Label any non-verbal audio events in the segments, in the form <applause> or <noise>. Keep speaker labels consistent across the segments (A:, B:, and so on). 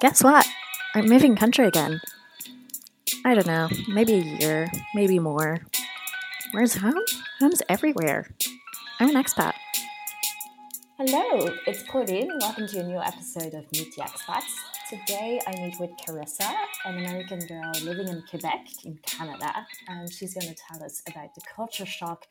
A: Guess what? I'm moving country again. I don't know, maybe a year, maybe more. Where's home? Home's everywhere. I'm an expat.
B: Hello, it's Claudine. Welcome to a new episode of Meet the Expats. Today I meet with Carissa, an American girl living in Quebec, in Canada, and she's going to tell us about the culture shock,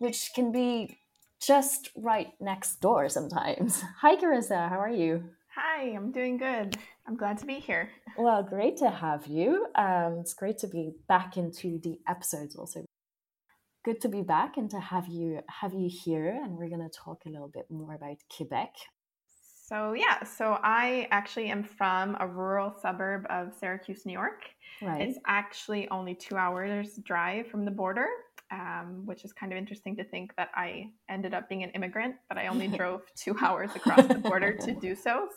B: which can be just right next door sometimes. <laughs> Hi, Carissa, how are you?
C: Hi, I'm doing good. I'm glad to be here.
B: Well, great to have you. Um, it's great to be back into the episodes. Also, good to be back and to have you have you here. And we're going to talk a little bit more about Quebec.
C: So yeah, so I actually am from a rural suburb of Syracuse, New York. Right. It's actually only two hours drive from the border, um, which is kind of interesting to think that I ended up being an immigrant, but I only <laughs> drove two hours across the border to do so.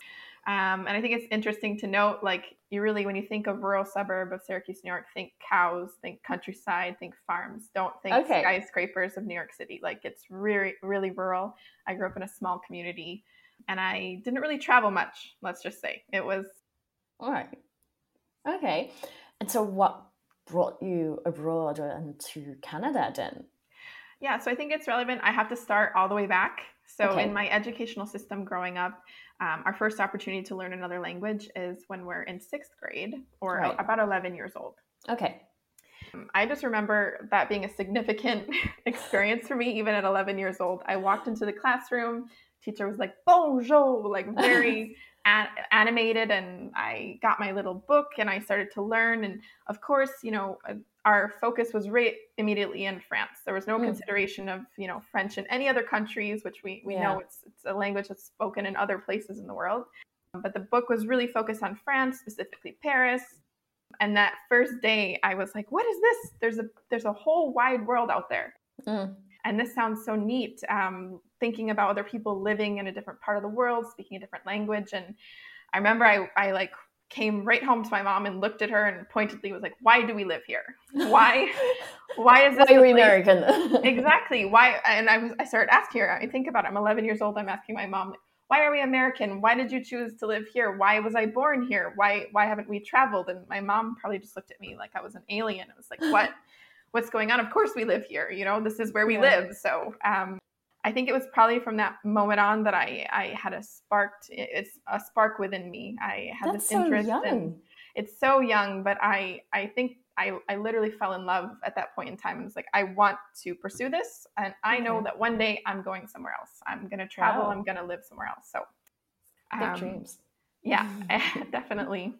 C: Um, and I think it's interesting to note, like, you really, when you think of rural suburb of Syracuse, New York, think cows, think countryside, think farms. Don't think okay. skyscrapers of New York City. Like, it's really, really rural. I grew up in a small community, and I didn't really travel much. Let's just say it was.
B: All right. Okay. And so, what brought you abroad and to Canada then?
C: Yeah, so I think it's relevant. I have to start all the way back. So, okay. in my educational system growing up, um, our first opportunity to learn another language is when we're in sixth grade or right. about 11 years old.
B: Okay.
C: Um, I just remember that being a significant <laughs> experience for me, even at 11 years old. I walked into the classroom, teacher was like, bonjour, like <laughs> very animated and I got my little book and I started to learn. And of course, you know, uh, our focus was right immediately in France. There was no mm. consideration of, you know, French in any other countries, which we, we yeah. know it's, it's a language that's spoken in other places in the world. But the book was really focused on France, specifically Paris. And that first day I was like, what is this? There's a there's a whole wide world out there. Mm. And this sounds so neat. Um, thinking about other people living in a different part of the world, speaking a different language. And I remember I, I like came right home to my mom and looked at her and pointedly was like, "Why do we live here? Why? <laughs> why is this?
B: Why are we American? <laughs>
C: exactly. Why?" And I was I started asking her. I think about it. I'm 11 years old. I'm asking my mom, "Why are we American? Why did you choose to live here? Why was I born here? Why why haven't we traveled?" And my mom probably just looked at me like I was an alien. It was like, "What?" What's going on? Of course we live here. You know, this is where we yeah. live. So um, I think it was probably from that moment on that I, I had a sparked it's a spark within me. I had
B: That's
C: this interest
B: so
C: in it's so young, but I I think I, I literally fell in love at that point in time. It's like I want to pursue this and I know that one day I'm going somewhere else. I'm gonna travel, wow. I'm gonna live somewhere else. So
B: big um, dreams.
C: Yeah, <laughs> <laughs> definitely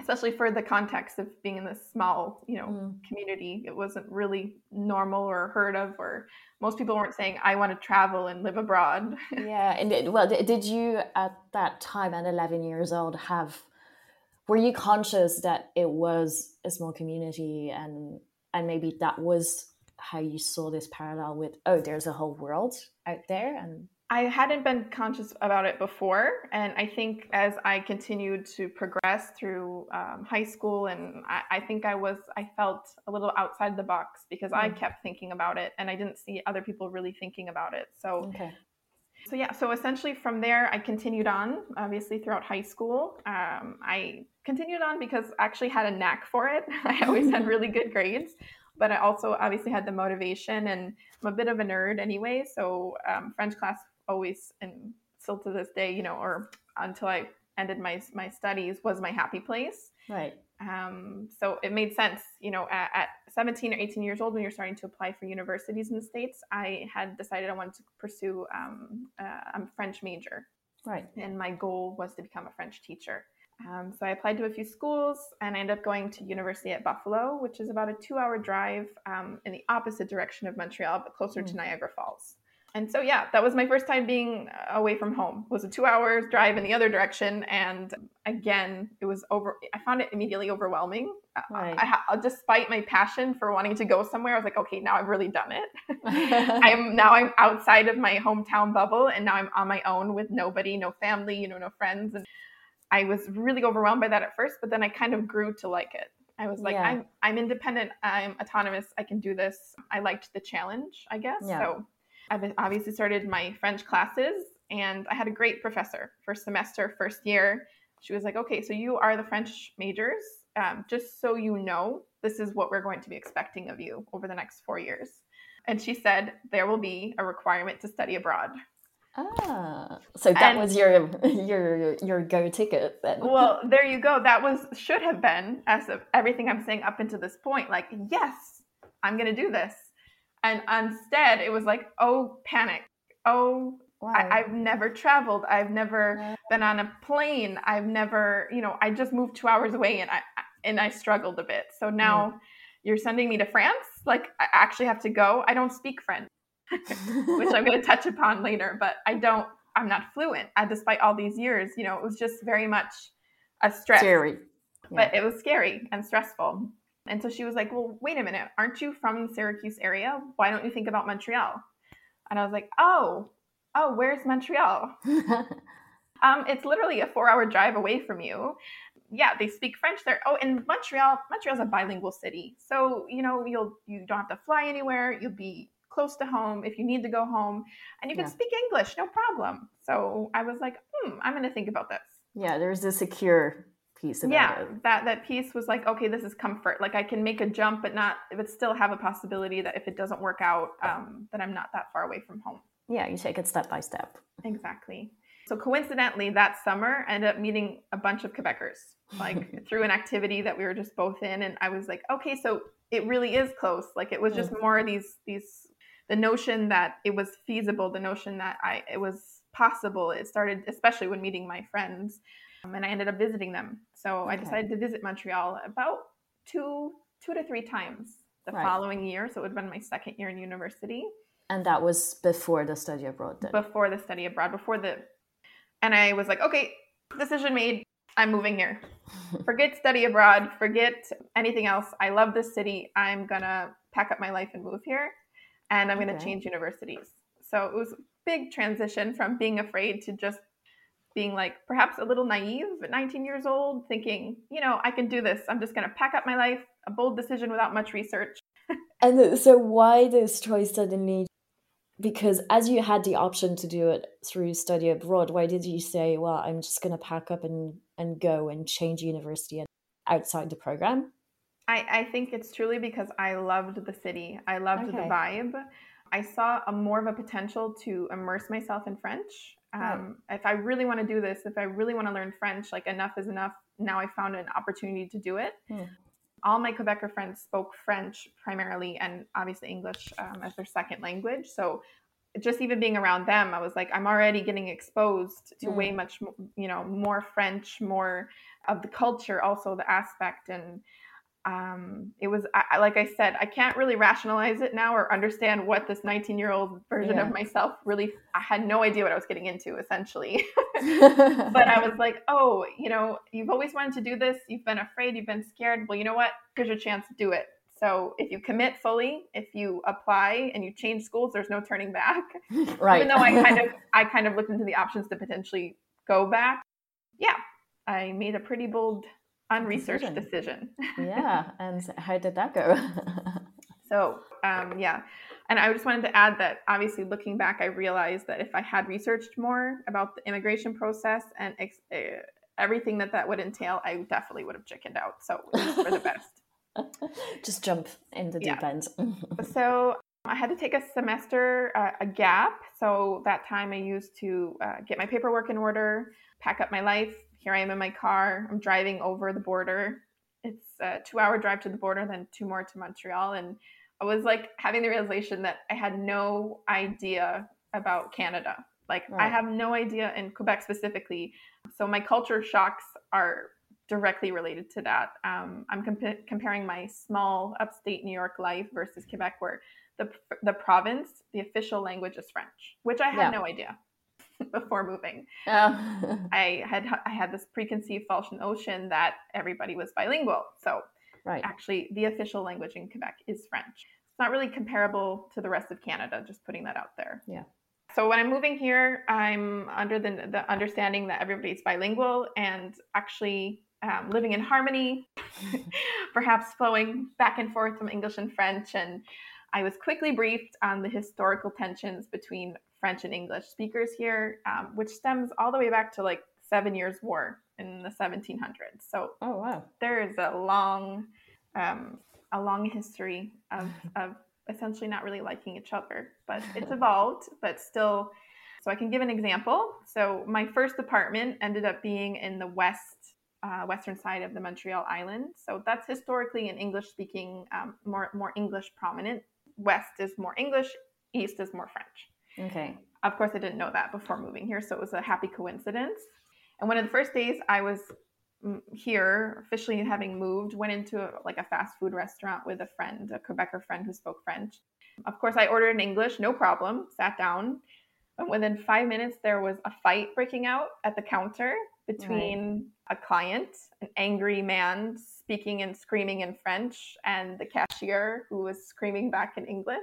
C: especially for the context of being in this small you know mm. community it wasn't really normal or heard of or most people weren't saying i want to travel and live abroad <laughs>
B: yeah and well did you at that time at 11 years old have were you conscious that it was a small community and and maybe that was how you saw this parallel with oh there's a whole world out there and
C: I hadn't been conscious about it before. And I think as I continued to progress through um, high school, and I, I, think I was, I felt a little outside the box because mm. I kept thinking about it and I didn't see other people really thinking about it. So, okay. so yeah, so essentially from there, I continued on, obviously throughout high school. Um, I continued on because I actually had a knack for it. <laughs> I always had really good <laughs> grades but I also obviously had the motivation and I'm a bit of a nerd anyway. So um, French class always and still to this day, you know, or until I ended my my studies was my happy place.
B: Right.
C: Um, so it made sense, you know, at, at, 17 or 18 years old, when you're starting to apply for universities in the States, I had decided I wanted to pursue um, uh, a French major.
B: Right.
C: And my goal was to become a French teacher. Um, so I applied to a few schools and I ended up going to university at Buffalo, which is about a two hour drive um, in the opposite direction of Montreal, but closer mm. to Niagara Falls and so yeah that was my first time being away from home it was a two hours drive in the other direction and again it was over i found it immediately overwhelming uh, right. I, I, uh, despite my passion for wanting to go somewhere i was like okay now i've really done it <laughs> <laughs> i'm now i'm outside of my hometown bubble and now i'm on my own with nobody no family you know no friends and i was really overwhelmed by that at first but then i kind of grew to like it I was like, yeah. I'm I'm independent, I'm autonomous, I can do this. I liked the challenge, I guess. Yeah. So I've obviously started my French classes, and I had a great professor first semester, first year. She was like, okay, so you are the French majors. Um, just so you know, this is what we're going to be expecting of you over the next four years. And she said there will be a requirement to study abroad.
B: Ah, so that
C: And-
B: was your your your go ticket then.
C: Well, there you go. That was should have been as of everything I'm saying up until this point. Like, yes, I'm gonna do this, and instead it was like, oh, panic. Oh,
B: wow.
C: I, I've never traveled. I've never
B: Yeah.
C: been on a plane. I've never, you know, I just moved two hours away, and I and I struggled a bit. So now mm. you're sending me to France. Like, I actually have to go. I don't speak French, <laughs> which I'm going <laughs> to touch upon later. But I don't. I'm not fluent. I, despite all these years, you know, it was just very much a stress
B: Scary.
C: but it was scary and stressful. And so she was like, Well, wait a minute, aren't you from the Syracuse area? Why don't you think about Montreal? And I was like, Oh, oh, where's Montreal? <laughs> Um, it's literally a four hour drive away from you. Yeah, they speak French there. Oh, and Montreal, Montreal's a bilingual city. So, you know, you'll you don't have to fly anywhere. You'll be close to home if you need to go home. And you can
B: Yeah.
C: speak English, no problem. So I was like, hmm, I'm gonna think about this
B: yeah, there's a secure piece about
C: yeah
B: it.
C: that that piece was like okay this is comfort. Like i can make a jump but not but still have a possibility that if it doesn't work out um, that i'm not that far away from home.
B: Yeah, you take it step by step.
C: exactly. So coincidentally that summer i ended up meeting a bunch of quebecers <laughs> like through an activity that we were just both in and i was like okay so it really is close. Like it was just more these these the notion that it was feasible the notion that i it was possible. It started especially when meeting my friends um, and i ended up visiting them so i decided to visit montreal about two two to three times the
B: Right.
C: following year. So it would have been my second year in university.
B: And that was before the study abroad then.
C: before the study abroad before the and i was like okay decision made. I'm moving here. <laughs> Forget study abroad. Forget anything else. I love this city. I'm gonna pack up my life and move here and i'm gonna
B: Okay.
C: change universities. So it was a big transition from being afraid to just being like perhaps a little naive at 19 years old thinking you know i can do this i'm just gonna pack up my life a bold decision without much research <laughs>
B: And so, why this choice suddenly? Because as you had the option to do it through study abroad, why did you say, "Well, I'm just going to pack up and and go and change university and outside the program"?
C: I, I think it's truly because I loved the city. I loved the vibe. I saw a more of a potential to immerse myself in French.
B: Right.
C: Um, If I really want to do this, if I really want to learn French, like enough is enough. Now I found an opportunity to do it.
B: Hmm.
C: All my Quebecer friends spoke French primarily, and obviously English um, as their second language. So just even being around them, I was like, I'm already getting exposed to
B: Mm.
C: way much, you know, more French, more of the culture, also the aspect, and um, it was I, like I said, I can't really rationalize it now or understand what this 19 year old version
B: Yeah.
C: of myself really. I had no idea what I was getting into, essentially. <laughs> but I was like, oh, you know, you've always wanted to do this. You've been afraid. You've been scared. Well, you know what? Here's your chance to do it. So if you commit fully, if you apply and you change schools, there's no turning back.
B: right. <laughs>
C: Even though I kind of <laughs> I kind of looked into the options to potentially go back. Yeah, I made a pretty bold, unresearched
B: Decision.
C: decision.
B: yeah. <laughs> And how did that go? <laughs>
C: So, um, yeah. And I just wanted to add that obviously looking back, I realized that if I had researched more about the immigration process and ex- uh, everything that that would entail, I definitely would have chickened out. So for the best. <laughs>
B: Just jump in the deep
C: Yeah.
B: end.
C: So I had to take a semester, uh, a gap. So that time I used to uh, get my paperwork in order, pack up my life. Here I am in my car. I'm driving over the border. It's a two hour drive to the border, then two more to Montreal. And I was like having the realization that I had no idea about Canada. Like, I have no idea in Quebec specifically. So my culture shocks are directly related to that. Um, I'm compa- comparing my small upstate New York life versus Quebec, where the the province, the official language is French, which I had
B: Yeah.
C: no idea <laughs> before moving.
B: Oh. <laughs>
C: I had I had this preconceived false notion that everybody was bilingual. So
B: right.
C: actually, the official language in Quebec is French. It's not really comparable to the rest of Canada. Just putting that out there.
B: Yeah.
C: So when I'm moving here, I'm under the, the understanding that everybody's bilingual and actually um, living in harmony, <laughs> perhaps flowing back and forth from English and French. And I was quickly briefed on the historical tensions between French and English speakers here, um, which stems all the way back to like Seven Years' War in the 1700s. So
B: oh wow,
C: there is a long, um, a long history of, <laughs> of essentially not really liking each other, but it's <laughs> evolved, but still. So I can give an example. So my first apartment ended up being in the west, uh, western side of the Montreal Island. So that's historically an English-speaking, um, more more English prominent. West is more English, east is more French.
B: Okay,
C: Of course, I didn't know that before moving here, so it was a happy coincidence. And one of the first days I was mm, here, officially having moved, went into a, like a fast food restaurant with a friend, a Quebecer friend who spoke French. Of course, I ordered in English, no problem. Sat down, and within five minutes, there was a fight breaking out at the counter between a client, an angry man speaking and screaming in French, and the cashier who was screaming back in English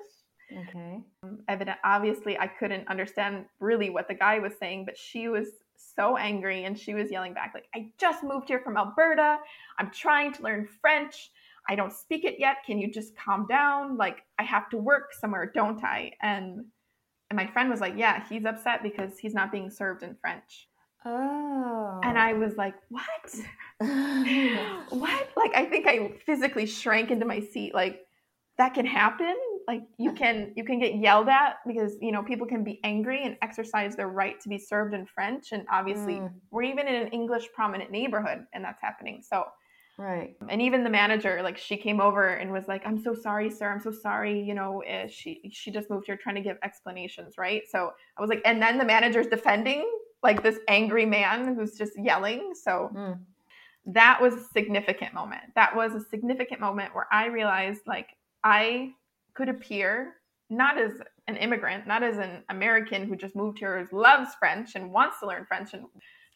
B: okay,
C: evident obviously i couldn't understand really what the guy was saying but she was so angry and she was yelling back like i just moved here from alberta. I'm trying to learn french. I don't speak it yet. Can you just calm down? Like i have to work somewhere don't i? And and my friend was like yeah he's upset because he's not being served in french.
B: Oh,
C: and i was like what? <laughs> <laughs> What? Like i think i physically shrank into my seat. Like that can happen like you can you can get yelled at because you know people can be angry and exercise their right to be served in french. And obviously
B: Mm.
C: we're even in an english prominent neighborhood and that's happening. So
B: right,
C: and even the manager like she came over and was like i'm so sorry sir. I'm so sorry. You know eh, she she just moved here trying to give explanations right? So i was like and then the manager's defending like this angry man who's just yelling. So
B: Mm.
C: that was a significant moment. That was a significant moment where I realized like I could appear not as an immigrant, not as an American who just moved here, who loves French and wants to learn French and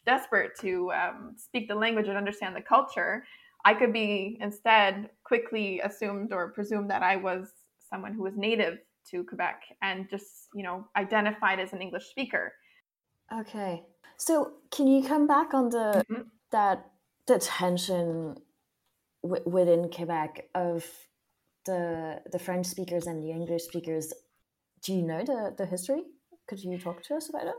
C: desperate to um, speak the language and understand the culture. I could be instead quickly assumed or presumed that I was someone who was native to Quebec and just, you know, identified as an English speaker.
B: okay. So can you come back on the
C: Mhm.
B: that the tension w- within Quebec of the the French speakers and the English speakers? Do you know the the history? Could you talk to us about it?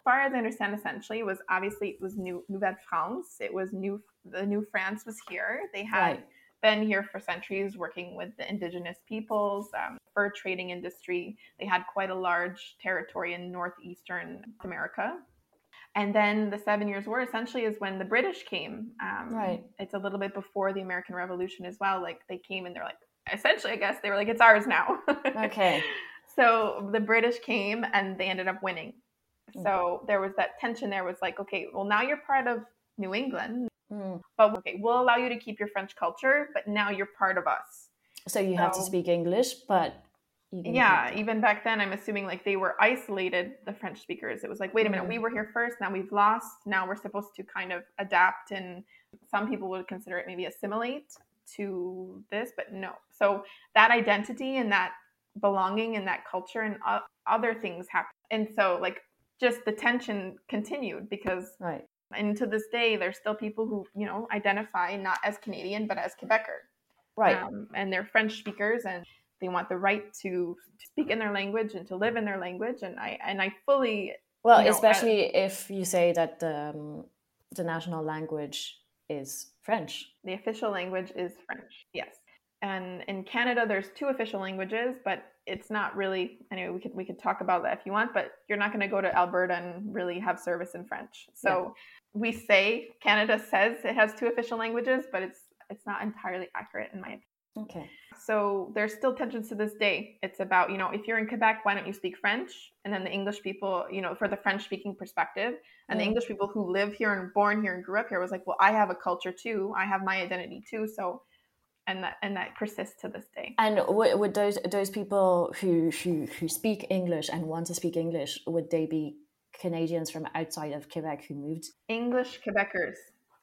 C: As far as I understand, essentially, it was obviously it was New Nouvelle France. It was new. The New France was here. They had
B: Right.
C: been here for centuries, working with the indigenous peoples, um, fur trading industry. They had quite a large territory in northeastern America. And then the Seven Years' War essentially is when the British came. Um,
B: Right.
C: It's a little bit before the American Revolution as well. Like they came and they're like, essentially, I guess they were like, it's ours now. <laughs>
B: Okay.
C: So the British came and they ended up winning.
B: Mm.
C: So there was that tension there was like, okay, well, now you're part of New England,
B: Mm.
C: but okay, we'll allow you to keep your French culture, but now you're part of us.
B: So you have to speak English, but can
C: Yeah, even back then, I'm assuming like they were isolated, the French speakers. It was like, wait a minute,
B: Mm.
C: we were here first, now we've lost, now we're supposed to kind of adapt. And some people would consider it maybe assimilate to this, but no. So that identity and that belonging and that culture and other things happened. And so, like, just the tension continued because
B: right.
C: and to this day there's still people who you know identify not as canadian but as quebecer
B: Right.
C: um, and they're french speakers and they want the right to, to speak in their language and to live in their language and i and i fully
B: well,
C: you know,
B: especially if you say that the, um, the national language is French.
C: the official language is french yes and in canada there's two official languages but it's not really anyway we could we could talk about that if you want but you're not going to go to alberta and really have service in french so we say canada says it has two official languages but it's it's not entirely accurate in my opinion
B: Okay.
C: So there's still tensions to this day. It's about, you know, if you're in Quebec, why don't you speak French? And then the English people, you know, for the French speaking perspective, and the English people who live here and born here and grew up here was like, well, I have a culture too. I have my identity too. So, and that and that persists to this day.
B: And would, would those those people who, who who speak English and want to speak English would they be Canadians from outside of Quebec who moved?
C: English Quebecers,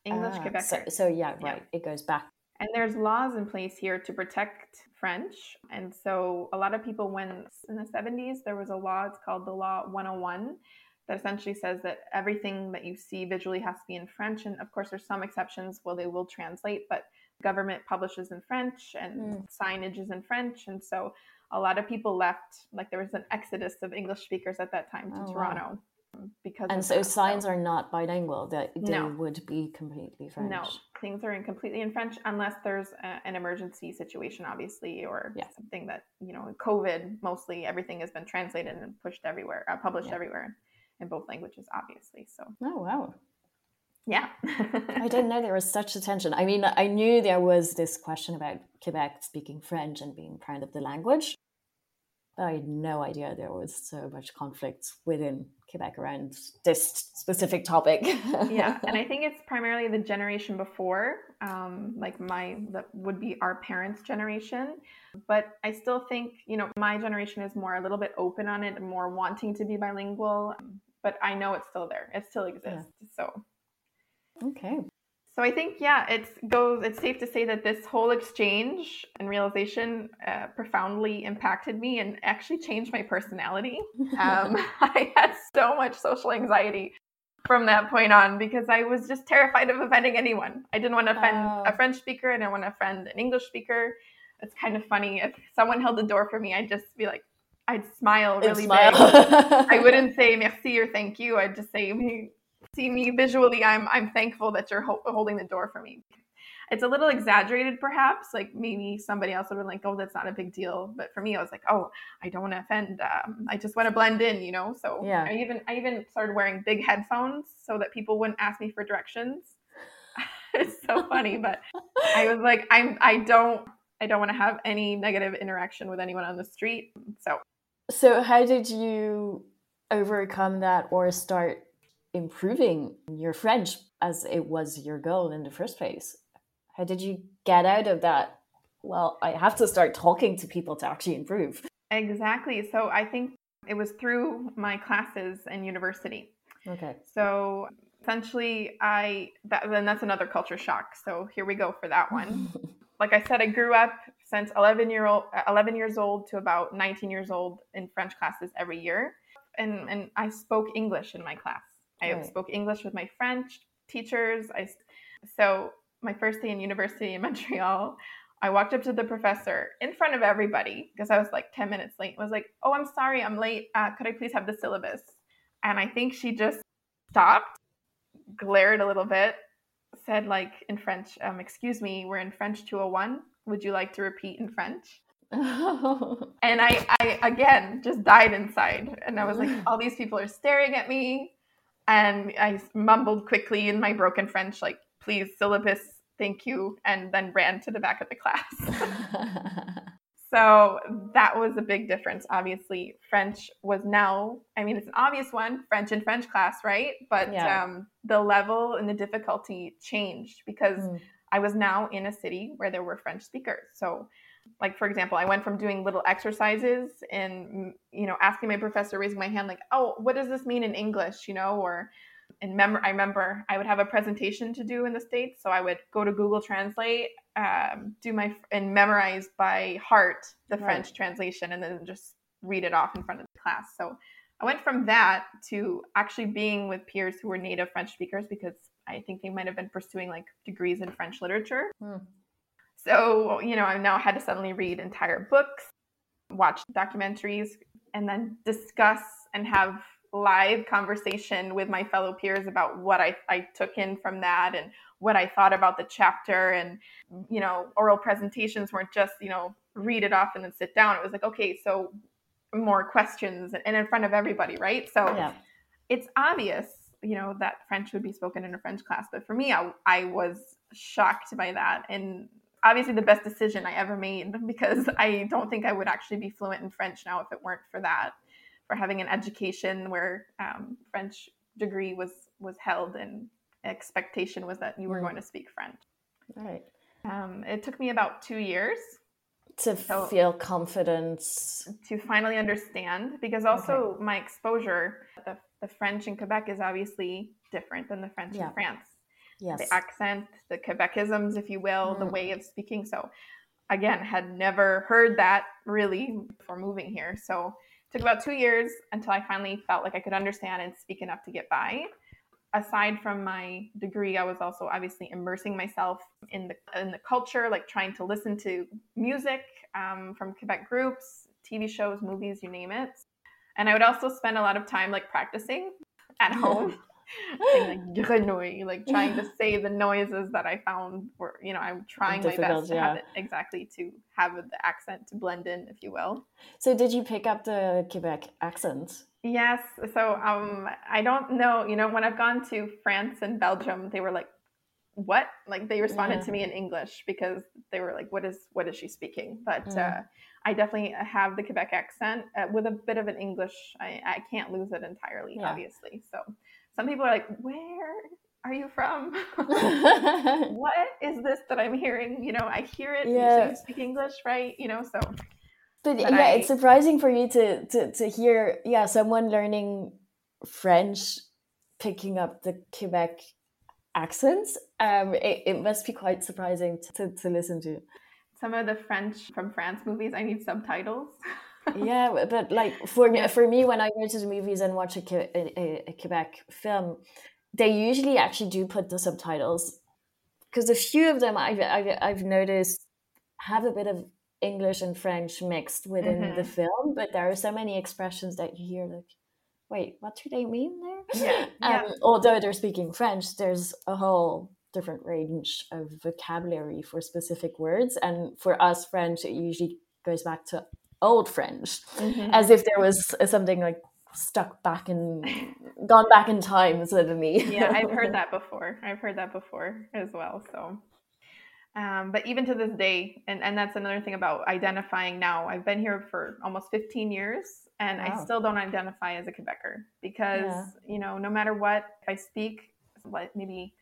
C: English
B: Ah,
C: Quebecers.
B: So, so yeah,
C: Yeah.
B: right. It goes back.
C: And there's laws in place here to protect French. And so a lot of people, when in the 70s, there was a law, it's called the Law 101, that essentially says that everything that you see visually has to be in French. And of course, there's some exceptions where they will translate, but government publishes in French and
B: Mm.
C: signage is in French. And so a lot of people left, like there was an exodus of English speakers at that time to
B: Oh, wow.
C: Toronto. because
B: and so
C: that.
B: signs are not bilingual that they
C: No.
B: would be completely french
C: No, things are in completely in French unless there's a, an emergency situation, obviously, or
B: Yeah.
C: something that you know, COVID. Mostly, everything has been translated and pushed everywhere, uh, published
B: Yeah.
C: everywhere in both languages, obviously. So,
B: oh wow
C: yeah, <laughs>
B: i didn't know there was such a tension i mean i knew there was this question about quebec speaking french and being proud of the language i had no idea there was so much conflict within quebec around this specific topic
C: yeah, <laughs> and I think it's primarily the generation before, um, like my that would be our parents' generation. But I still think you know my generation is more a little bit open on it and more wanting to be bilingual. But I know it's still there; it still exists. So
B: okay
C: So I think yeah, it's goes. It's safe to say that this whole exchange and realization uh, profoundly impacted me and actually changed my personality. <laughs> Um, <laughs> I had so much social anxiety from that point on because I was just terrified of offending anyone. I didn't want to offend
B: Oh.
C: a French speaker. And I didn't want to offend an English speaker. It's kind of funny if someone held the door for me. I'd just be like, I'd smile really
B: Smile.
C: big. <laughs> I wouldn't say merci or thank you. I'd just say, "Me- see me visually. I'm I'm thankful that you're ho- holding the door for me. It's a little exaggerated, perhaps. Like maybe somebody else would have been like, "Oh, that's not a big deal." But for me, I was like, "Oh, I don't want to offend. Um, I just want to blend in," you know. So
B: Yeah.
C: I even I even started wearing big headphones so that people wouldn't ask me for directions. <laughs> it's so funny, but I was like, I'm I don't I don't want to have any negative interaction with anyone on the street. So
B: So, how did you overcome that or start improving your French as it was your goal in the first place? How did you get out of that? Well, I have to start talking to people to actually improve.
C: Exactly. So I think it was through my classes in university.
B: Okay.
C: So essentially, I that then that's another culture shock. So here we go for that one. <laughs> like I said, I grew up since 11 year old, 11 years old to about 19 years old in French classes every year, and and I spoke English in my class. I
B: Right.
C: spoke English with my French teachers. I so my first day in university in <laughs> Montreal. I walked up to the professor in front of everybody because I was like 10 minutes late. I was like, "Oh, I'm sorry, I'm late. Uh, could I please have the syllabus?" And I think she just stopped, glared a little bit, said like in French, um, "Excuse me, we're in French 201. Would you like to repeat in French?" <laughs> And I, I again just died inside, and I was like, <laughs> all these people are staring at me, and I mumbled quickly in my broken French, like, "Please, syllabus, thank you," and then ran to the back of the class. <laughs> So that was a big difference. Obviously, French was now, I mean, it's an obvious one French in French class, right? But
B: Yeah.
C: um, the level and the difficulty changed because
B: Mm.
C: I was now in a city where there were French speakers. So, like, for example, I went from doing little exercises and, mm, you know, asking my professor, raising my hand, like, oh, what does this mean in English, you know, or in mem- I remember I would have a presentation to do in the States. So I would go to Google Translate, um, do my, and memorize by heart the
B: Right.
C: French translation and then just read it off in front of the class. So I went from that to actually being with peers who were native French speakers because I think they might have been pursuing like degrees in French literature.
B: Hmm.
C: So, you know, I now had to suddenly read entire books, watch documentaries, and then discuss and have live conversation with my fellow peers about what I, I took in from that and what I thought about the chapter. And, you know, oral presentations weren't just, you know, read it off and then sit down. It was like, okay, so more questions and in front of everybody, right? So
B: yeah.
C: it's obvious, you know, that French would be spoken in a French class. But for me, I, I was shocked by that. And obviously, the best decision I ever made <laughs> because I don't think I would actually be fluent in French now if it weren't for that, for having an education where um, French degree was was held and expectation was that you were
B: Mm.
C: going to speak French.
B: All right.
C: Um, it took me about two years
B: To
C: So-
B: feel confidence.
C: to finally understand because also my exposure the, the french in quebec is obviously different than the french
B: Yeah.
C: in france
B: Yes.
C: the accent the quebecisms if you will the
B: Mm.
C: way of speaking so again had never heard that really before moving here so it took about two years until i finally felt like i could understand and speak enough to get by aside from my degree i was also obviously immersing myself in the in the culture like trying to listen to music um, from quebec groups tv shows movies you name it and i would also spend a lot of time like practicing at home. Saying like grenouille, like trying to <laughs> say the noises that I found were, you know, I'm trying my best to yeah. have it exactly to have the accent to blend in, if you will.
B: So, did you pick up the Quebec accent?
C: Yes. So, um, I don't know. You know, when I've gone to France and Belgium, they were like, "What?" Like they responded yeah. to me in English because they were like, "What is what is she speaking?" But mm. uh, I definitely have the Quebec accent uh, with a bit of an English. I, I can't lose it entirely, yeah. obviously. So some people are like, where are you from? <laughs> <laughs> what is this that I'm hearing? You know, I hear it. Yeah. You speak English, right? You know, so.
B: But, but yeah, I, it's surprising for you to, to to hear, yeah, someone learning French picking up the Quebec accents. Um, it, it must be quite surprising to, to listen to.
C: Some of the French from France movies, I need subtitles. <laughs>
B: yeah, but like for me, for me, when I go to the movies and watch a, a, a Quebec film, they usually actually do put the subtitles because a few of them I've, I've, I've noticed have a bit of English and French mixed within mm-hmm. the film, but there are so many expressions that you hear like, wait, what do they mean there?
C: Yeah. <laughs>
B: Um, yeah. Although they're speaking French, there's a whole different range of vocabulary for specific words, and for us French, it usually goes back to old French, mm-hmm. as if there was something like stuck back in gone back in time suddenly.
C: yeah, I've heard <laughs> that before. I've heard that before as well. So um, but even to this day, and, and that's another thing about identifying now. I've been here for almost 15 years and wow. I still don't identify as a Quebecer because, yeah. you know, no matter what, if I speak like maybe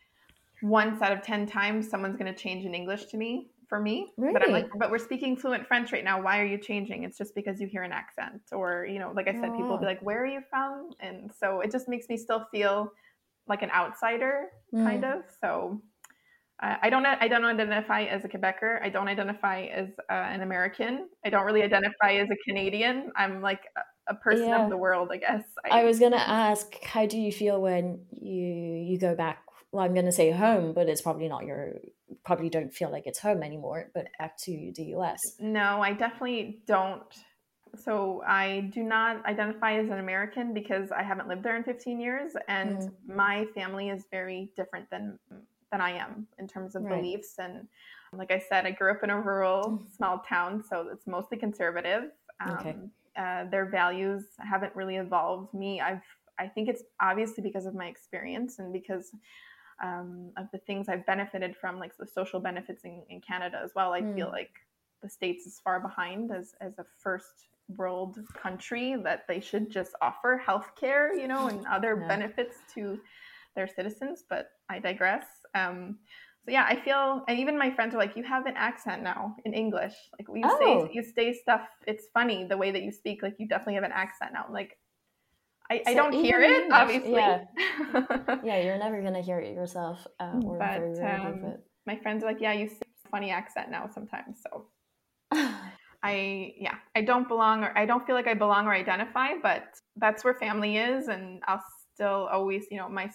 C: once out of 10 times, someone's going to change in English to me for me. Really? But I'm like, but we're speaking fluent French right now. Why are you changing? It's just because you hear an accent, or you know, like I said, people will be like, "Where are you from?" And so it just makes me still feel like an outsider, mm. kind of. So uh, I don't I don't identify as a Quebecer. I don't identify as uh, an American. I don't really identify as a Canadian. I'm like a, a person yeah. of the world, I guess.
B: I, I was gonna ask, how do you feel when you you go back well, I'm going to say home, but it's probably not your, probably don't feel like it's home anymore, but back to the US.
C: No, I definitely don't. So I do not identify as an American because I haven't lived there in 15 years, and mm. my family is very different than than I am in terms of right. beliefs. And like I said, I grew up in a rural, mm. small town, so it's mostly conservative. Um, okay. Uh, their values haven't really evolved. Me, I've I think it's obviously because of my experience and because um, of the things I've benefited from, like the social benefits in, in Canada as well. I mm. feel like the states is far behind as as a first world country that they should just offer healthcare, you know, and other <laughs> yeah. benefits to their citizens. But I digress. Um, so yeah, I feel, and even my friends are like, "You have an accent now in English. Like you oh. say, you say stuff. It's funny the way that you speak. Like you definitely have an accent now. Like I, so I don't hear it, English, obviously.
B: Yeah. <laughs> yeah, you're never gonna hear it yourself. Uh,
C: but, um, my friends are like, yeah, you say funny accent now sometimes. So <laughs> I, yeah, I don't belong or I don't feel like I belong or identify, but that's where family is, and I'll still always, you know, my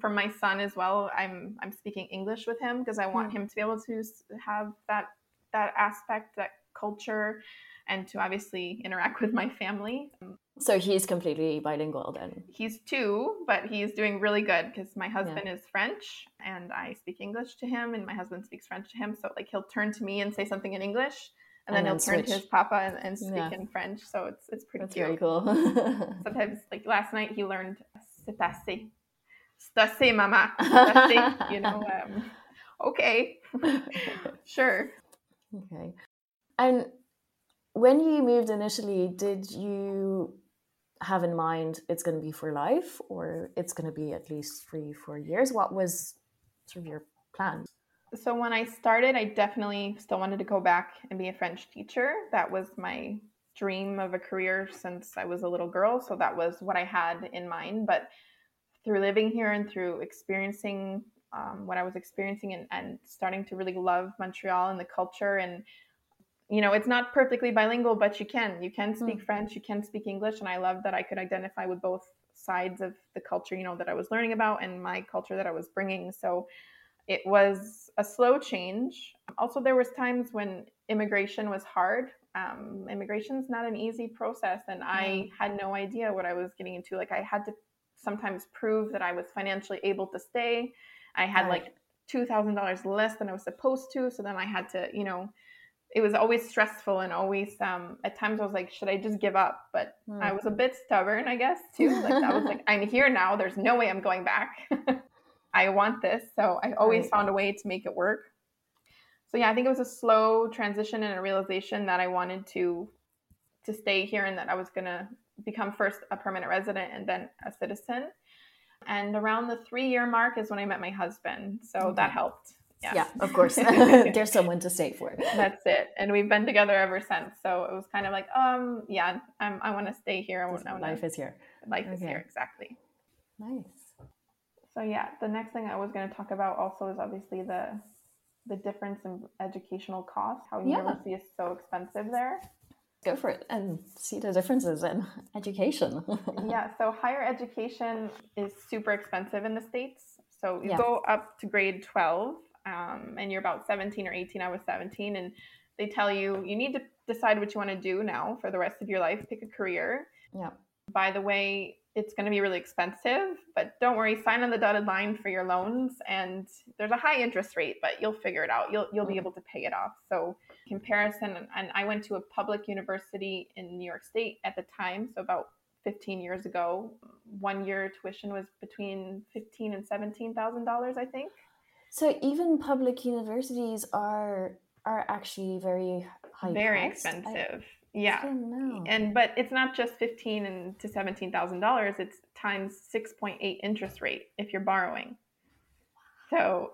C: for my son as well. I'm I'm speaking English with him because I want mm. him to be able to have that that aspect, that culture, and to obviously interact <laughs> with my family.
B: So he's completely bilingual then?
C: He's two, but he's doing really good because my husband yeah. is French and I speak English to him, and my husband speaks French to him. So, like, he'll turn to me and say something in English, and, and then, he'll turn to his papa and, and speak yeah. in French. So, it's, it's pretty
B: That's
C: cute.
B: very cool. <laughs>
C: Sometimes, like last night, he learned c'est assez. C'est mama. <laughs> assez, you know, um, okay, sure.
B: Okay. And when you moved initially, did you have in mind it's going to be for life or it's going to be at least three, four years? What was sort of your plan?
C: So when I started, I definitely still wanted to go back and be a French teacher. That was my dream of a career since I was a little girl. So that was what I had in mind. But through living here and through experiencing um, what I was experiencing and, and starting to really love Montreal and the culture and you know it's not perfectly bilingual but you can you can speak mm. french you can speak english and i love that i could identify with both sides of the culture you know that i was learning about and my culture that i was bringing so it was a slow change also there was times when immigration was hard um, immigration is not an easy process and i had no idea what i was getting into like i had to sometimes prove that I was financially able to stay. I had
B: Right.
C: like $2,000 less than I was supposed to. So then I had to, you know, it was always stressful and always, um, at times I was like, should I just give up? But
B: Hmm.
C: I was a bit stubborn, I guess, too. Like, I was like, <laughs> I'm here now. There's no way I'm going back. <laughs> I want this. So I always
B: Right.
C: found a way to make it work. So yeah, I think it was a slow transition and a realization that I wanted to to stay here and that I was gonna become first a permanent resident and then a citizen. And around the three year mark is when I met my husband. So that helped. Yeah.
B: Yeah, of course. <laughs> <laughs> There's someone to stay for.
C: That's it. And we've been together ever since. So it was kind of like, um, yeah, I'm, I want to stay here. I want to
B: Life is here.
C: life is here. Exactly.
B: Nice.
C: So yeah, the next thing I was going to talk about also is obviously the the difference in educational costs. How
B: Yeah.
C: university is so expensive there.
B: Go for it and see the differences in education. <laughs>
C: yeah, so higher education is super expensive in the states. So you
B: Yeah.
C: go up to grade twelve, um, and you're about seventeen or eighteen. I was seventeen, and they tell you you need to decide what you want to do now for the rest of your life. Pick a career.
B: Yeah.
C: By the way, it's going to be really expensive, but don't worry. Sign on the dotted line for your loans, and there's a high interest rate, but you'll figure it out. You'll you'll be
B: Mhm.
C: able to pay it off. So comparison, and I went to a public university in New York State at the time, so about 15 years ago. One year tuition was between fifteen and seventeen thousand dollars, I think.
B: So even public universities are are actually very high.
C: Very
B: priced?
C: Expensive.
B: I
C: yeah.
B: know.
C: and but it's not just fifteen and to seventeen thousand dollars. It's times six point eight interest rate if you're borrowing. So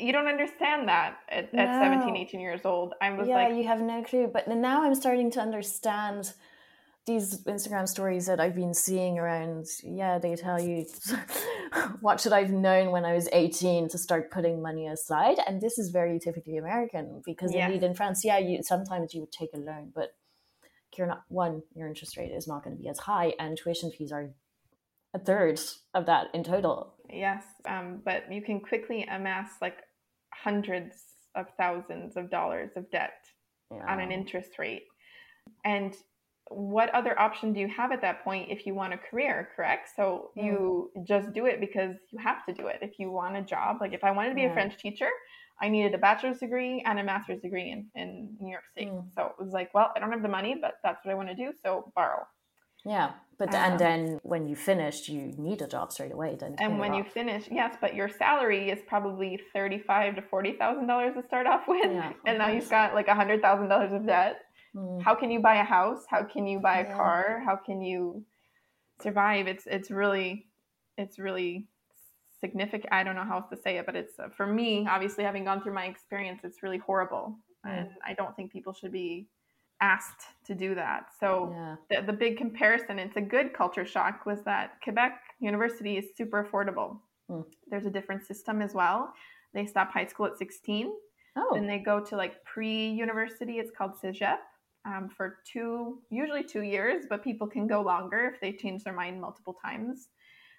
C: you don't understand that at, at 17, 18 years old. I was
B: yeah,
C: like,
B: you have no clue. But now I'm starting to understand these Instagram stories that I've been seeing around. Yeah, they tell you <laughs> what should I've known when I was 18 to start putting money aside, and this is very typically American because
C: Yes.
B: indeed in France, yeah, you sometimes you would take a loan, but you're not one. Your interest rate is not going to be as high, and tuition fees are a third of that in total.
C: yes, um, but you can quickly amass like hundreds of thousands of dollars of debt on an interest rate. And what other option do you have at that point if you want a career, correct? So
B: Mm.
C: you just do it because you have to do it. If you want a job, like if I wanted to be
B: Yeah.
C: a French teacher, I needed a bachelor's degree and a master's degree in, in New York State.
B: Mm.
C: So it was like, well, I don't have the money, but that's what I want to do. So borrow.
B: Yeah, but
C: Um,
B: and then when you finished, you need a job straight away.
C: And when you finish, yes, but your salary is probably thirty-five to forty thousand dollars to start off <laughs> with,
B: Yeah,
C: and now you've got like a hundred thousand dollars of debt.
B: Mm.
C: how can you buy a house? How can you buy a
B: Yeah.
C: car? How can you survive? It's it's really it's really significant. I don't know how else to say it but it's uh, for me obviously having gone through my experience it's really horrible.
B: Mm.
C: and i don't think people should be asked to do that. So
B: yeah,
C: the, the big comparison it's a good culture shock was that quebec university is super affordable.
B: Mm.
C: there's a different system as well. They stop high school at 16
B: oh,
C: then they go to like pre-university. It's called CEGEP um, for two, usually two years, but people can go longer if they change their mind multiple times.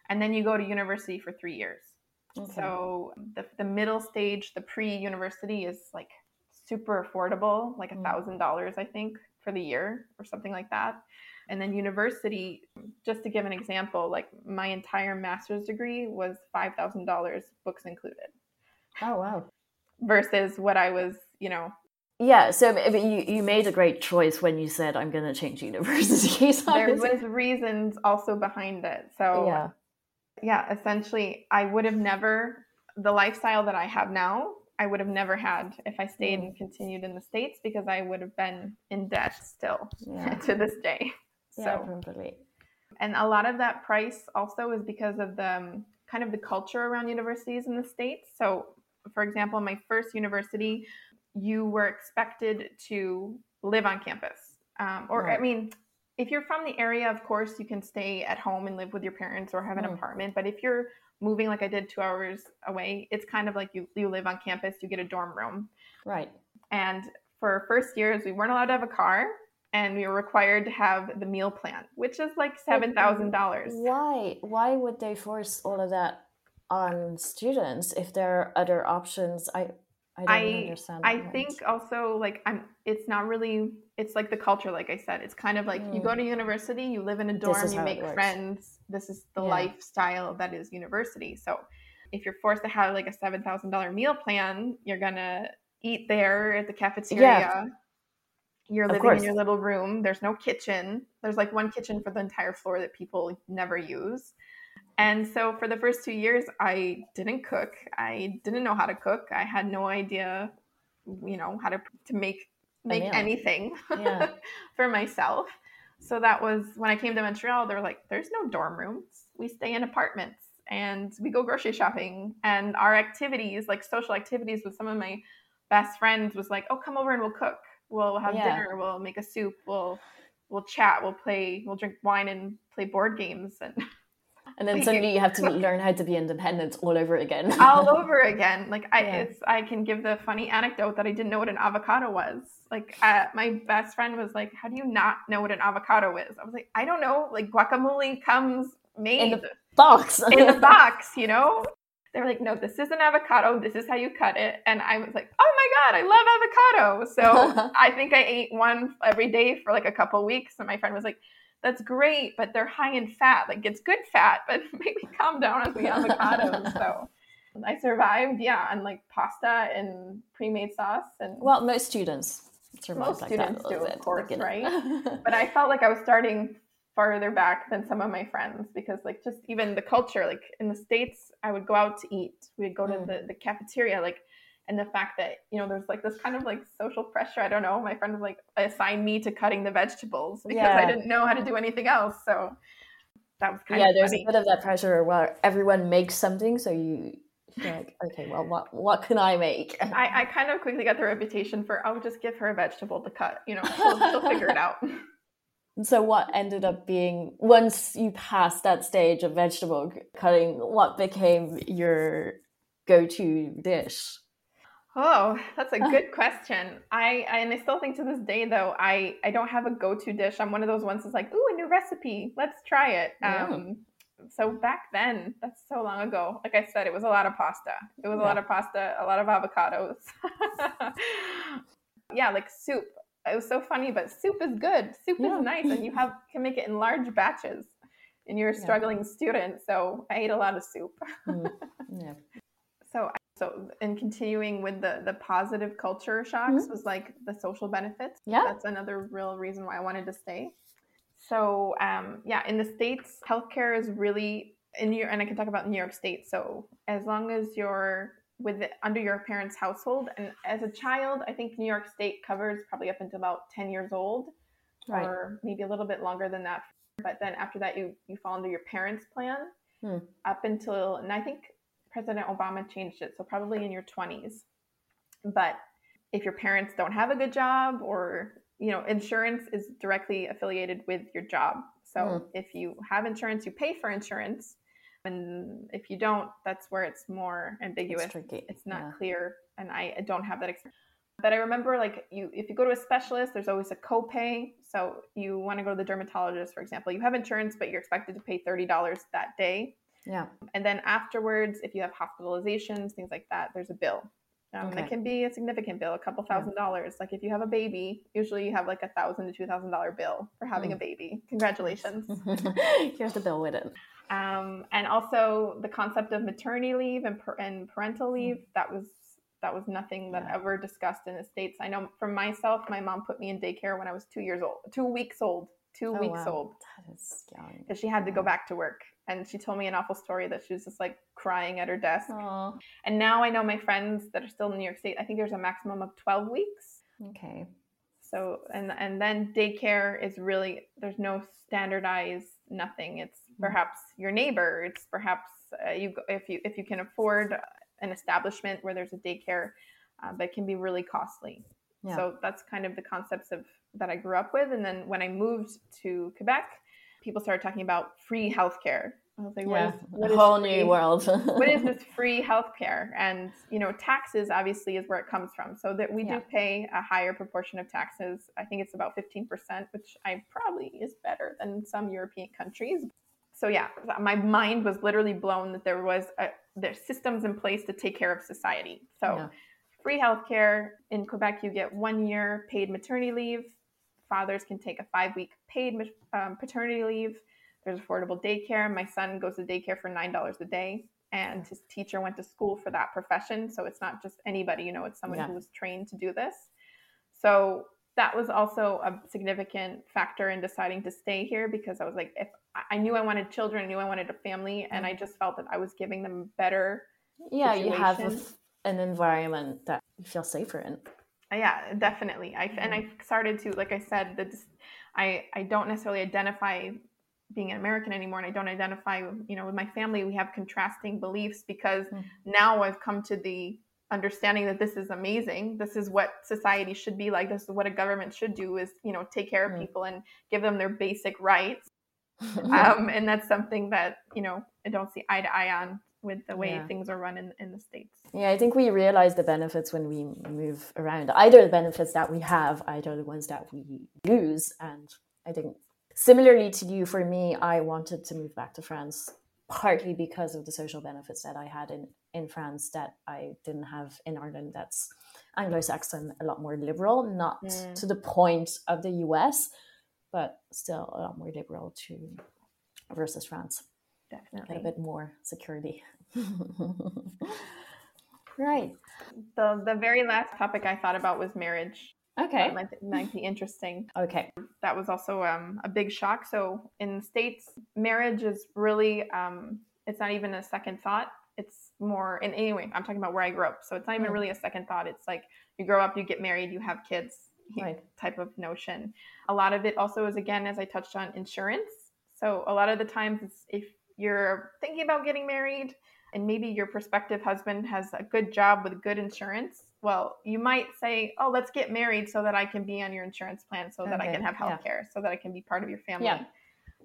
C: And then you go to university for three years.
B: okay.
C: So the, the middle stage, the pre-university, is like super affordable, like a
B: Mm.
C: thousand dollars, I think, for the year or something like that. And then university, just to give an example, like my entire master's degree was five thousand dollars, books included
B: oh wow.
C: versus what I was, you know,
B: Yeah, so you you made a great choice when you said I'm going to change <laughs> universities.
C: there was reasons also behind it. So
B: yeah,
C: yeah, essentially I would have never the lifestyle that I have now, I would have never had if I stayed
B: Mm.
C: and continued in the States because I would have been in debt still
B: yeah, <laughs>
C: to this day.
B: yeah,
C: So
B: probably.
C: and a lot of that price also is because of the um, kind of the culture around universities in the states so for example my first university you were expected to live on campus um, or i mean if you're from the area of course you can stay at home and live with your parents or have an
B: Mm.
C: apartment but if you're moving like i did two hours away it's kind of like you, you live on campus you get a dorm room
B: Right.
C: and for first years, we weren't allowed to have a car, and we were required to have the meal plan, which is like seven thousand dollars.
B: Why? Why would they force all of that on students if there are other options? I I don't understand.
C: I think also like I'm. It's not really. It's like the culture, like I said. It's kind of like you go
B: Mm.
C: to university, you live in a dorm, you make friends. This is the
B: Yeah.
C: lifestyle that is university. So if you're forced to have like a seven thousand dollar meal plan, you're gonna eat there at the cafeteria. You're living in your little room. There's no kitchen. There's like one kitchen for the entire floor that people never use. And so for the first two years, I didn't cook. I didn't know how to cook. I had no idea, you know, how to to make oh,
B: make
C: anything
B: Yeah. <laughs>
C: for myself. So that was when I came to Montreal. they're like, "There's no dorm rooms. We stay in apartments and we go grocery shopping. And our activities, like social activities, with some of my best friends, was like, "Oh, come over and we'll cook. We'll have
B: Yeah.
C: dinner. We'll make a soup. We'll we'll chat. We'll play. We'll drink wine and play board games and <laughs>
B: And then suddenly you have to <laughs> learn how to be independent all over again. <laughs>
C: all over again. Like I,
B: Yeah.
C: it's, I can give the funny anecdote that I didn't know what an avocado was. Like uh, my best friend was like, "How do you not know what an avocado is?" I was like, "I don't know. Like guacamole comes made in
B: the box.
C: in the <laughs> box, you know." They were like, "No, this is an avocado. This is how you cut it." And I was like, "Oh my god, I love avocado!" So I think I ate one every day for like a couple weeks. And my friend was like, "That's great, but they're high in fat. Like it's good fat, <laughs> but maybe calm down on the avocados." so <laughs> I survived, yeah, on like pasta and pre-made sauce and
B: well, most students survive
C: Most
B: like
C: students do,
B: little
C: of course, right? but I felt like I was starting farther back than some of my friends because like just even the culture like in the states I would go out to eat we would go to
B: Mm.
C: the, the cafeteria like and the fact that you know there's like this kind of like social pressure I don't know my friend was like assigned me to cutting the vegetables because I didn't know how to do anything else so that was kind
B: yeah,
C: of
B: there's
C: funny.
B: a bit of that pressure where everyone makes something, so you you're like, okay, well, what what can I make? <laughs>
C: I, I kind of quickly got the reputation for I'll just give her a vegetable to cut you know she'll, <laughs> she'll figure it out
B: And so, what ended up being once you passed that stage of vegetable cutting, what became your go-to dish?
C: Oh, that's a <laughs> good question. I and I still think to this day though, I I don't have a go-to dish. I'm one of those ones that's like, ooh, a new recipe. Let's try it.
B: Yeah.
C: Um so back then, that's so long ago. Like I said, it was a lot of pasta. It was a lot of pasta, a lot of avocados. <laughs> yeah, like soup. It was so funny, but soup is good. Soup
B: Yeah.
C: is nice and you have can make it in large batches. And you're a
B: Yeah.
C: struggling student, so I ate a lot of soup.
B: Mm, <laughs> yeah.
C: So, so in continuing with the the positive culture shocks
B: Mhm.
C: was like the social benefits.
B: Yeah.
C: that's another real reason why I wanted to stay. So, um, yeah, in the states, healthcare is really in New york and I can talk about New York State. So, as long as you're with the, under your parents' household, and as a child, I think New York State covers probably up until about ten years old,
B: Right.
C: or maybe a little bit longer than that. But then after that, you you fall under your parents' plan
B: Hmm.
C: up until, and I think President Obama changed it, so probably in your twenties. But if your parents don't have a good job, or you know, insurance is directly affiliated with your job. So
B: Hmm.
C: if you have insurance, you pay for insurance, and if you don't, that's where it's more ambiguous
B: It's tricky.
C: it's not
B: yeah.
C: clear and I, I don't have that experience but i remember like you if you go to a specialist there's always a copay so you want to go to the dermatologist for example you have insurance but you're expected to pay $30 that day
B: Yeah.
C: and then afterwards if you have hospitalizations things like that there's a bill um,
B: Okay.
C: It can be a significant bill, a couple
B: Yeah.
C: thousand dollars. Like if you have a baby, usually you have like a thousand to two thousand dollar bill for having
B: Mm.
C: a baby. Congratulations. <laughs>
B: Here's the bill with it.
C: um, and also the concept of maternity leave and, and parental
B: Hmm.
C: leave that was that was nothing that
B: Yeah.
C: ever discussed in the states i know for myself my mom put me in daycare when i was two years old two weeks old two
B: Oh,
C: weeks
B: wow.
C: old
B: That is young.
C: because she had to go back to work and she told me an awful story that she was just like crying at her desk
B: Aw.
C: and now i know my friends that are still in new york state i think there's a maximum of 12 weeks
B: Okay.
C: so and and then daycare is really there's no standardized nothing. It's
B: Mm.
C: perhaps your neighbor. It's perhaps uh, you if you if you can afford an establishment where there's a daycare, uh, but it can be really costly.
B: Yeah.
C: So that's kind of the concepts of that I grew up with. And then when I moved to Quebec, people started talking about free healthcare. I was like,
B: yeah.
C: is what
B: a
C: is
B: whole
C: free?
B: new world. <laughs>
C: what is <laughs> this free healthcare? And you know, taxes obviously is where it comes from. So that we
B: Yeah.
C: do pay a higher proportion of taxes. I think it's about fifteen percent, which I probably is better than some European countries. So yeah, my mind was literally blown that there was a, there's systems in place to take care of society. So
B: Yeah.
C: free healthcare. In Quebec, you get one year paid maternity leave. Fathers can take a five week paid um, paternity leave. There's affordable daycare. My son goes to daycare for $9 a day, and his teacher went to school for that profession. So it's not just anybody, you know, it's someone yeah. who was trained to do this. So that was also a significant factor in deciding to stay here because I was like, if I knew I wanted children, I knew I wanted a family, and I just felt that I was giving them better.
B: Yeah, situation. you have an environment that you feel safer in.
C: Uh, yeah, definitely. I and I started to, like I said, that I I don't necessarily identify being an American anymore, and I don't identify, you know, with my family. We have contrasting beliefs because mm. now I've come to the understanding that this is amazing this is what society should be like this is what a government should do is you know take care of mm. people and give them their basic rights <laughs> um, and that's something that you know i don't see eye to eye on with the way yeah. things are run in, in the states
B: yeah i think we realize the benefits when we move around either the benefits that we have either the ones that we lose and i think similarly to you for me i wanted to move back to france partly because of the social benefits that i had in in France that I didn't have in Ireland. That's Anglo-Saxon, a lot more liberal, not mm. to the point of the US, but still a lot more liberal to versus France.
C: Definitely,
B: Get a bit more security. <laughs> right.
C: The the very last topic I thought about was marriage.
B: Okay.
C: That might, might, be interesting.
B: Okay.
C: That was also um, a big shock. So in the States, marriage is really, um, it's not even a second thought it's more and anyway i'm talking about where i grew up so it's not even mm. really a second thought it's like you grow up you get married you have kids <laughs> right. type of notion a lot of it also is again as i touched on insurance so a lot of the times if you're thinking about getting married and maybe your prospective husband has a good job with good insurance well you might say oh let's get married so that i can be on your insurance plan so okay. that i can have health care yeah. so that i can be part of your family yeah.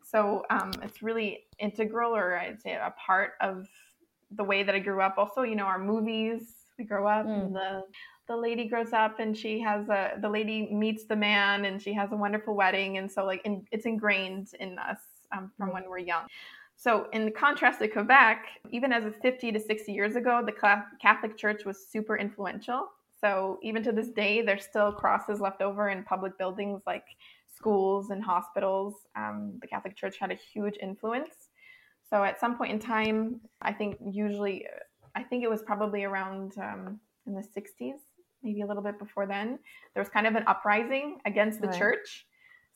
C: so um, it's really integral or i'd say a part of the way that I grew up. Also, you know, our movies, we grow up mm. and the the lady grows up and she has a the lady meets the man and she has a wonderful wedding and so like in, it's ingrained in us um, from mm. when we're young so in contrast to quebec even as of 50 to 60 years ago the catholic church was super influential so even to this day there's still crosses left over in public buildings like schools and hospitals um, the catholic church had a huge influence so at some point in time, I think usually, I think it was probably around um, in the 60s, maybe a little bit before then, there was kind of an uprising against the right. church.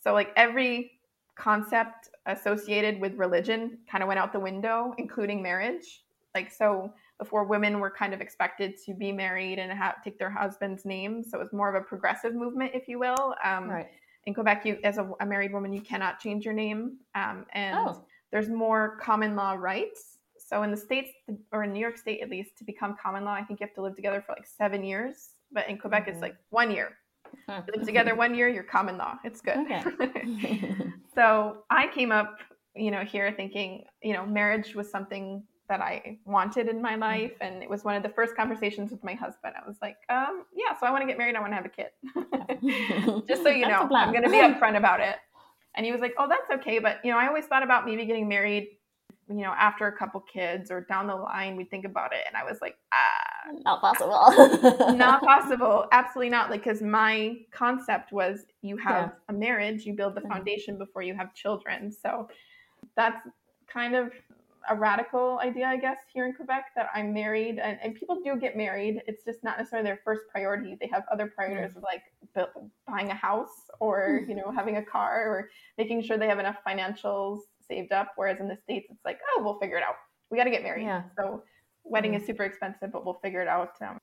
C: So like every concept associated with religion kind of went out the window, including marriage. Like so before women were kind of expected to be married and have, take their husband's name. So it was more of a progressive movement, if you will. Um, right. In Quebec, you as a, a, married woman, you cannot change your name. Um, and oh there's more common law rights. So in the states, or in New York State at least, to become common law, I think you have to live together for like seven years. But in Quebec, mm-hmm. it's like one year. You live together one year, you're common law. It's good. Okay. <laughs> <laughs> so I came up, you know, here thinking, you know, marriage was something that I wanted in my mm-hmm. life. And it was one of the first conversations with my husband. I was like, um, yeah, so I want to get married. I want to have a kid. <laughs> Just so you know, I'm going to be upfront about it. And he was like, "Oh, that's okay, but you know, I always thought about maybe getting married, you know, after a couple kids or down the line. We think about it." And I was like, "Ah,
B: not possible. <laughs>
C: not <laughs> possible. Absolutely not." Like, because my concept was, you have yeah. a marriage, you build the mm-hmm. foundation before you have children. So that's kind of a radical idea, I guess, here in Quebec that I'm married and, and people do get married. It's just not necessarily their first priority. They have other priorities mm. like buying a house or, mm. you know, having a car or making sure they have enough financials saved up. Whereas in the States, it's like, oh, we'll figure it out. We got to get married. Yeah. So wedding mm. is super expensive, but we'll figure it out. Um,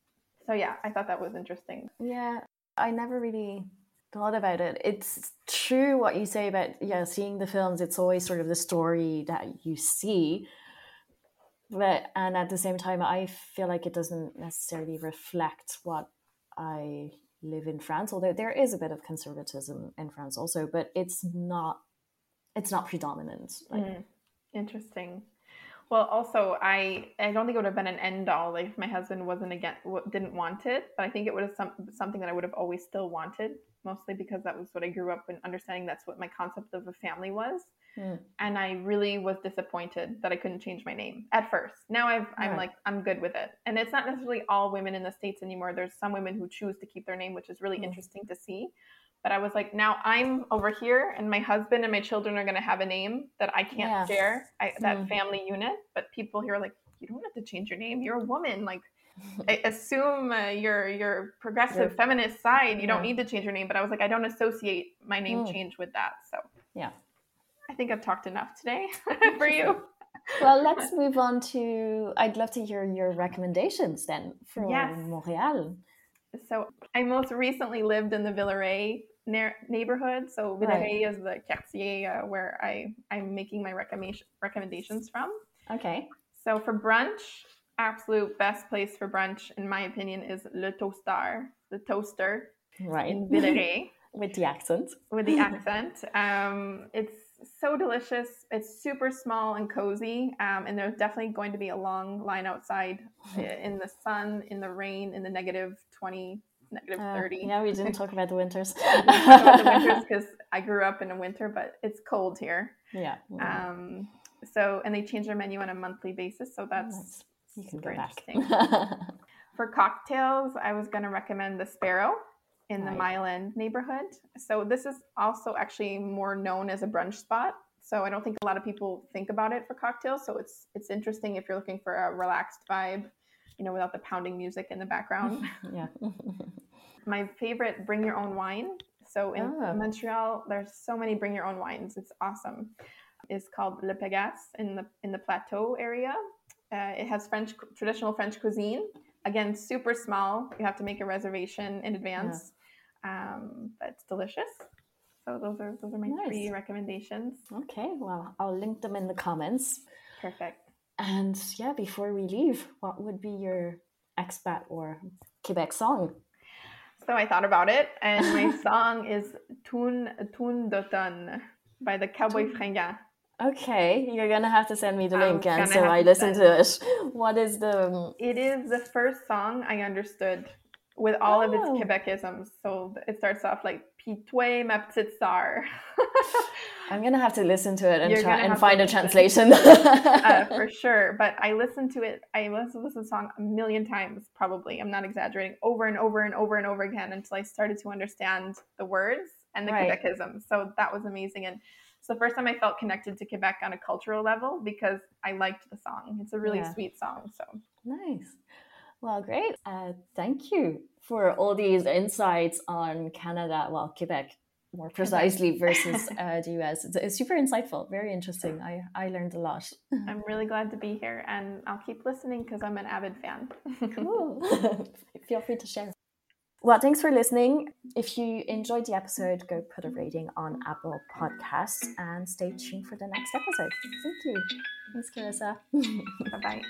C: so yeah, I thought that was interesting.
B: Yeah. I never really thought about it. It's true what you say about yeah, seeing the films. It's always sort of the story that you see, but and at the same time, I feel like it doesn't necessarily reflect what I live in France. Although there is a bit of conservatism in France also, but it's not it's not predominant.
C: Like, mm, interesting. Well, also, I I don't think it would have been an end all like if my husband wasn't again didn't want it, but I think it would have some something that I would have always still wanted, mostly because that was what I grew up in understanding. That's what my concept of a family was,
B: Mm.
C: and I really was disappointed that I couldn't change my name at first. Now I've I'm like I'm good with it, and it's not necessarily all women in the states anymore. There's some women who choose to keep their name, which is really
B: Mm.
C: interesting to see. But I was like, now I'm over here, and my husband and my children are going to have a name that I can't
B: Yeah.
C: share. I, that
B: Mm.
C: family unit. But people here are like, you don't have to change your name. You're a woman. Like, I <laughs> assume uh, your your progressive feminist side. You don't
B: Yeah.
C: need to change your name. But I was like, I don't associate my name
B: Mm.
C: change with that. So
B: Yeah.
C: I think I've talked enough today <laughs> <laughs> for you.
B: Well, let's move on to. I'd love to hear your recommendations then for
C: Yes.
B: Montreal.
C: So I most recently lived in the Villeray neighborhood. So Villeray is the quartier uh, where I I'm making my recommendation recommendations from.
B: Okay.
C: So for brunch, absolute best place for brunch in my opinion is Le Toasteur, the toaster
B: Right.
C: in Villeray <laughs>
B: With the accent.
C: with the <laughs> accent. Um, it's so delicious. It's super small and cozy, um, and there's definitely going to be a long line outside <laughs> in the sun, in the rain, in the negative twenty, negative
B: Uh,
C: thirty.
B: yeah, we didn't talk about the winters. <laughs>
C: about the winters <laughs> because I grew up in a winter, but it's cold here.
B: yeah.
C: Um, so, and they change their menu on a monthly basis, so that's
B: Nice. you can
C: super
B: go back.
C: interesting. <laughs> For cocktails, I was going to recommend the Sparrow in the
B: Right.
C: Mile End neighborhood. So this is also actually more known as a brunch spot. So I don't think a lot of people think about it for cocktails. So it's it's interesting if you're looking for a relaxed vibe, you know, without the pounding music in the background. <laughs>
B: yeah. <laughs>
C: My favorite, bring your own wine. So in
B: Ah.
C: Montreal, there's so many bring your own wines. It's awesome. It's called Le Pégase in the in the Plateau area. Uh, it has French traditional French cuisine. Again, super small. You have to make a reservation in advance, um, but it's delicious. So those are those are my
B: Nice.
C: three recommendations.
B: Okay. Well, I'll link them in the comments.
C: Perfect.
B: And yeah, before we leave, what would be your expat or Quebec song?
C: So I thought about it, and my <laughs> song is "Toune Toune d'automne" by the Cowboys Fringants.
B: Okay, you're gonna have to send me the
C: I'm
B: link, and so I listen to it. <laughs> What is the?
C: Um, it is the first song I understood with all of its
B: Oh.
C: Quebecisms. So it starts off like "Pis toi, ma petite sœur." <laughs>
B: I'm gonna have to listen to it and
C: You're
B: try and find a translation. <laughs>
C: uh, for <laughs> sure. But I listened to it. I listened to the song a million times, probably. I'm not exaggerating. Over and over and over and over again until I started to understand the words and the
B: Right.
C: Quebecism. So that was amazing. And it's the first time I felt connected to Quebec on a cultural level because I liked the song. It's a really
B: Yeah.
C: sweet song. So
B: nice. Well, great. Uh, thank you for all these insights on Canada, well, Quebec more precisely <laughs> versus uh, the US. It's, it's super insightful, very interesting. I, I learned a lot. <laughs>
C: I'm really glad to be here and I'll keep listening because I'm an avid fan.
B: Cool. <laughs> Feel free to share. Well, thanks for listening. If you enjoyed the episode, go put a rating on Apple Podcasts and stay tuned for the next episode. Thank you. Thanks, Carissa.
C: bye bye.